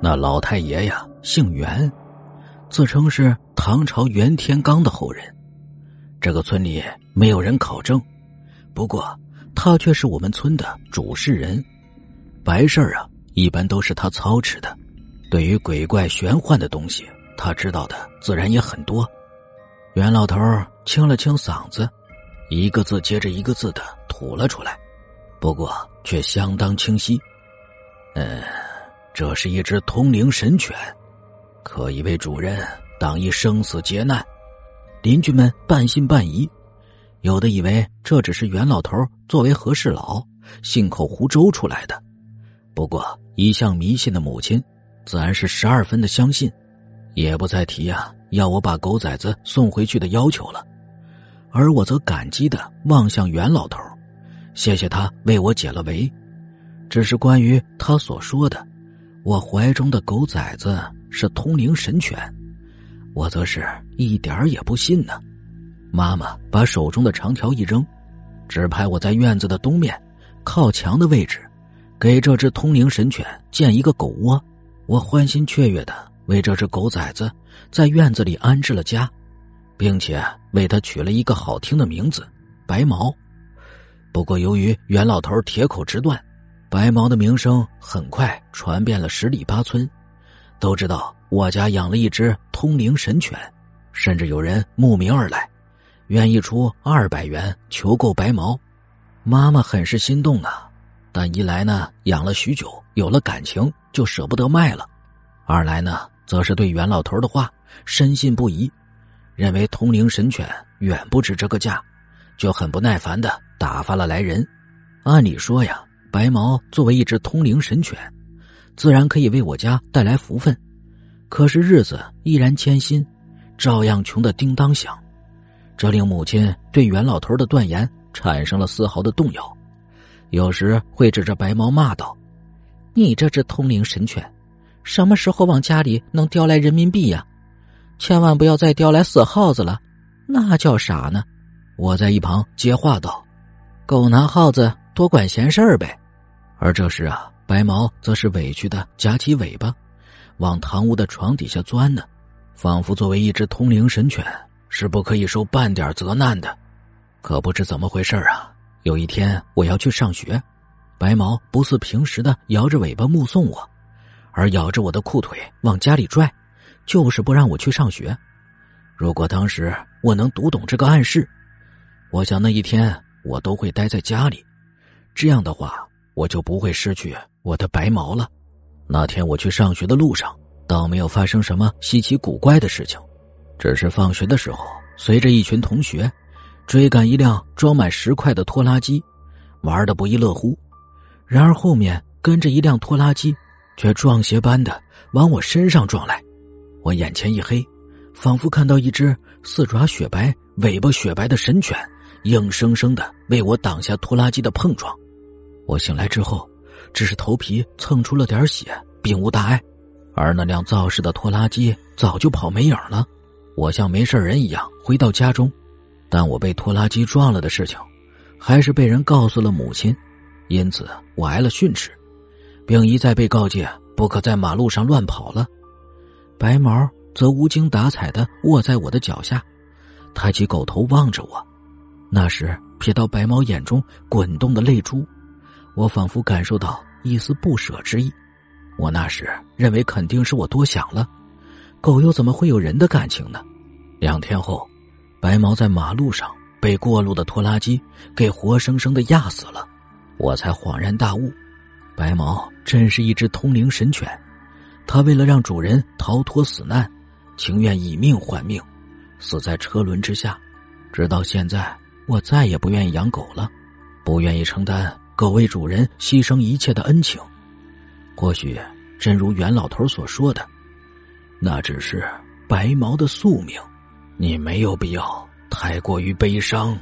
那老太爷呀，姓袁，自称是唐朝袁天罡的后人。这个村里没有人考证，不过他却是我们村的主事人。白事儿啊，一般都是他操持的。对于鬼怪玄幻的东西，他知道的自然也很多。袁老头清了清嗓子，一个字接着一个字的吐了出来，不过却相当清晰。嗯，这是一只通灵神犬，可以为主人挡一生死劫难。邻居们半信半疑，有的以为这只是袁老头作为和事佬信口胡诌出来的。不过一向迷信的母亲，自然是十二分的相信，也不再提呀要我把狗崽子送回去的要求了。而我则感激的望向袁老头，谢谢他为我解了围。只是关于他所说的，我怀中的狗崽子是通灵神犬。我则是一点儿也不信呢。妈妈把手中的长条一扔，指派我在院子的东面，靠墙的位置，给这只通灵神犬建一个狗窝。我欢欣雀跃的为这只狗崽子在院子里安置了家，并且为它取了一个好听的名字——白毛。不过，由于袁老头铁口直断，白毛的名声很快传遍了十里八村，都知道。我家养了一只通灵神犬，甚至有人慕名而来，愿意出二百元求购白毛。妈妈很是心动啊，但一来呢，养了许久，有了感情就舍不得卖了；二来呢，则是对袁老头的话深信不疑，认为通灵神犬远不值这个价，就很不耐烦的打发了来人。按理说呀，白毛作为一只通灵神犬，自然可以为我家带来福分。可是日子依然艰辛，照样穷得叮当响，这令母亲对袁老头的断言产生了丝毫的动摇。有时会指着白毛骂道：“你这只通灵神犬，什么时候往家里能叼来人民币呀？千万不要再叼来死耗子了，那叫啥呢？”我在一旁接话道：“狗拿耗子，多管闲事儿呗。”而这时啊，白毛则是委屈的夹起尾巴。往堂屋的床底下钻呢，仿佛作为一只通灵神犬是不可以受半点责难的。可不知怎么回事啊！有一天我要去上学，白毛不似平时的摇着尾巴目送我，而咬着我的裤腿往家里拽，就是不让我去上学。如果当时我能读懂这个暗示，我想那一天我都会待在家里。这样的话，我就不会失去我的白毛了。那天我去上学的路上，倒没有发生什么稀奇古怪的事情，只是放学的时候，随着一群同学追赶一辆装满石块的拖拉机，玩的不亦乐乎。然而后面跟着一辆拖拉机，却撞邪般的往我身上撞来，我眼前一黑，仿佛看到一只四爪雪白、尾巴雪白的神犬，硬生生的为我挡下拖拉机的碰撞。我醒来之后。只是头皮蹭出了点血，并无大碍，而那辆肇事的拖拉机早就跑没影了。我像没事人一样回到家中，但我被拖拉机撞了的事情，还是被人告诉了母亲，因此我挨了训斥，并一再被告诫不可在马路上乱跑了。白毛则无精打采的卧在我的脚下，抬起狗头望着我，那时瞥到白毛眼中滚动的泪珠。我仿佛感受到一丝不舍之意，我那时认为肯定是我多想了，狗又怎么会有人的感情呢？两天后，白毛在马路上被过路的拖拉机给活生生的压死了，我才恍然大悟，白毛真是一只通灵神犬，它为了让主人逃脱死难，情愿以命换命，死在车轮之下。直到现在，我再也不愿意养狗了，不愿意承担。各位主人牺牲一切的恩情，或许真如袁老头所说的，那只是白毛的宿命。你没有必要太过于悲伤。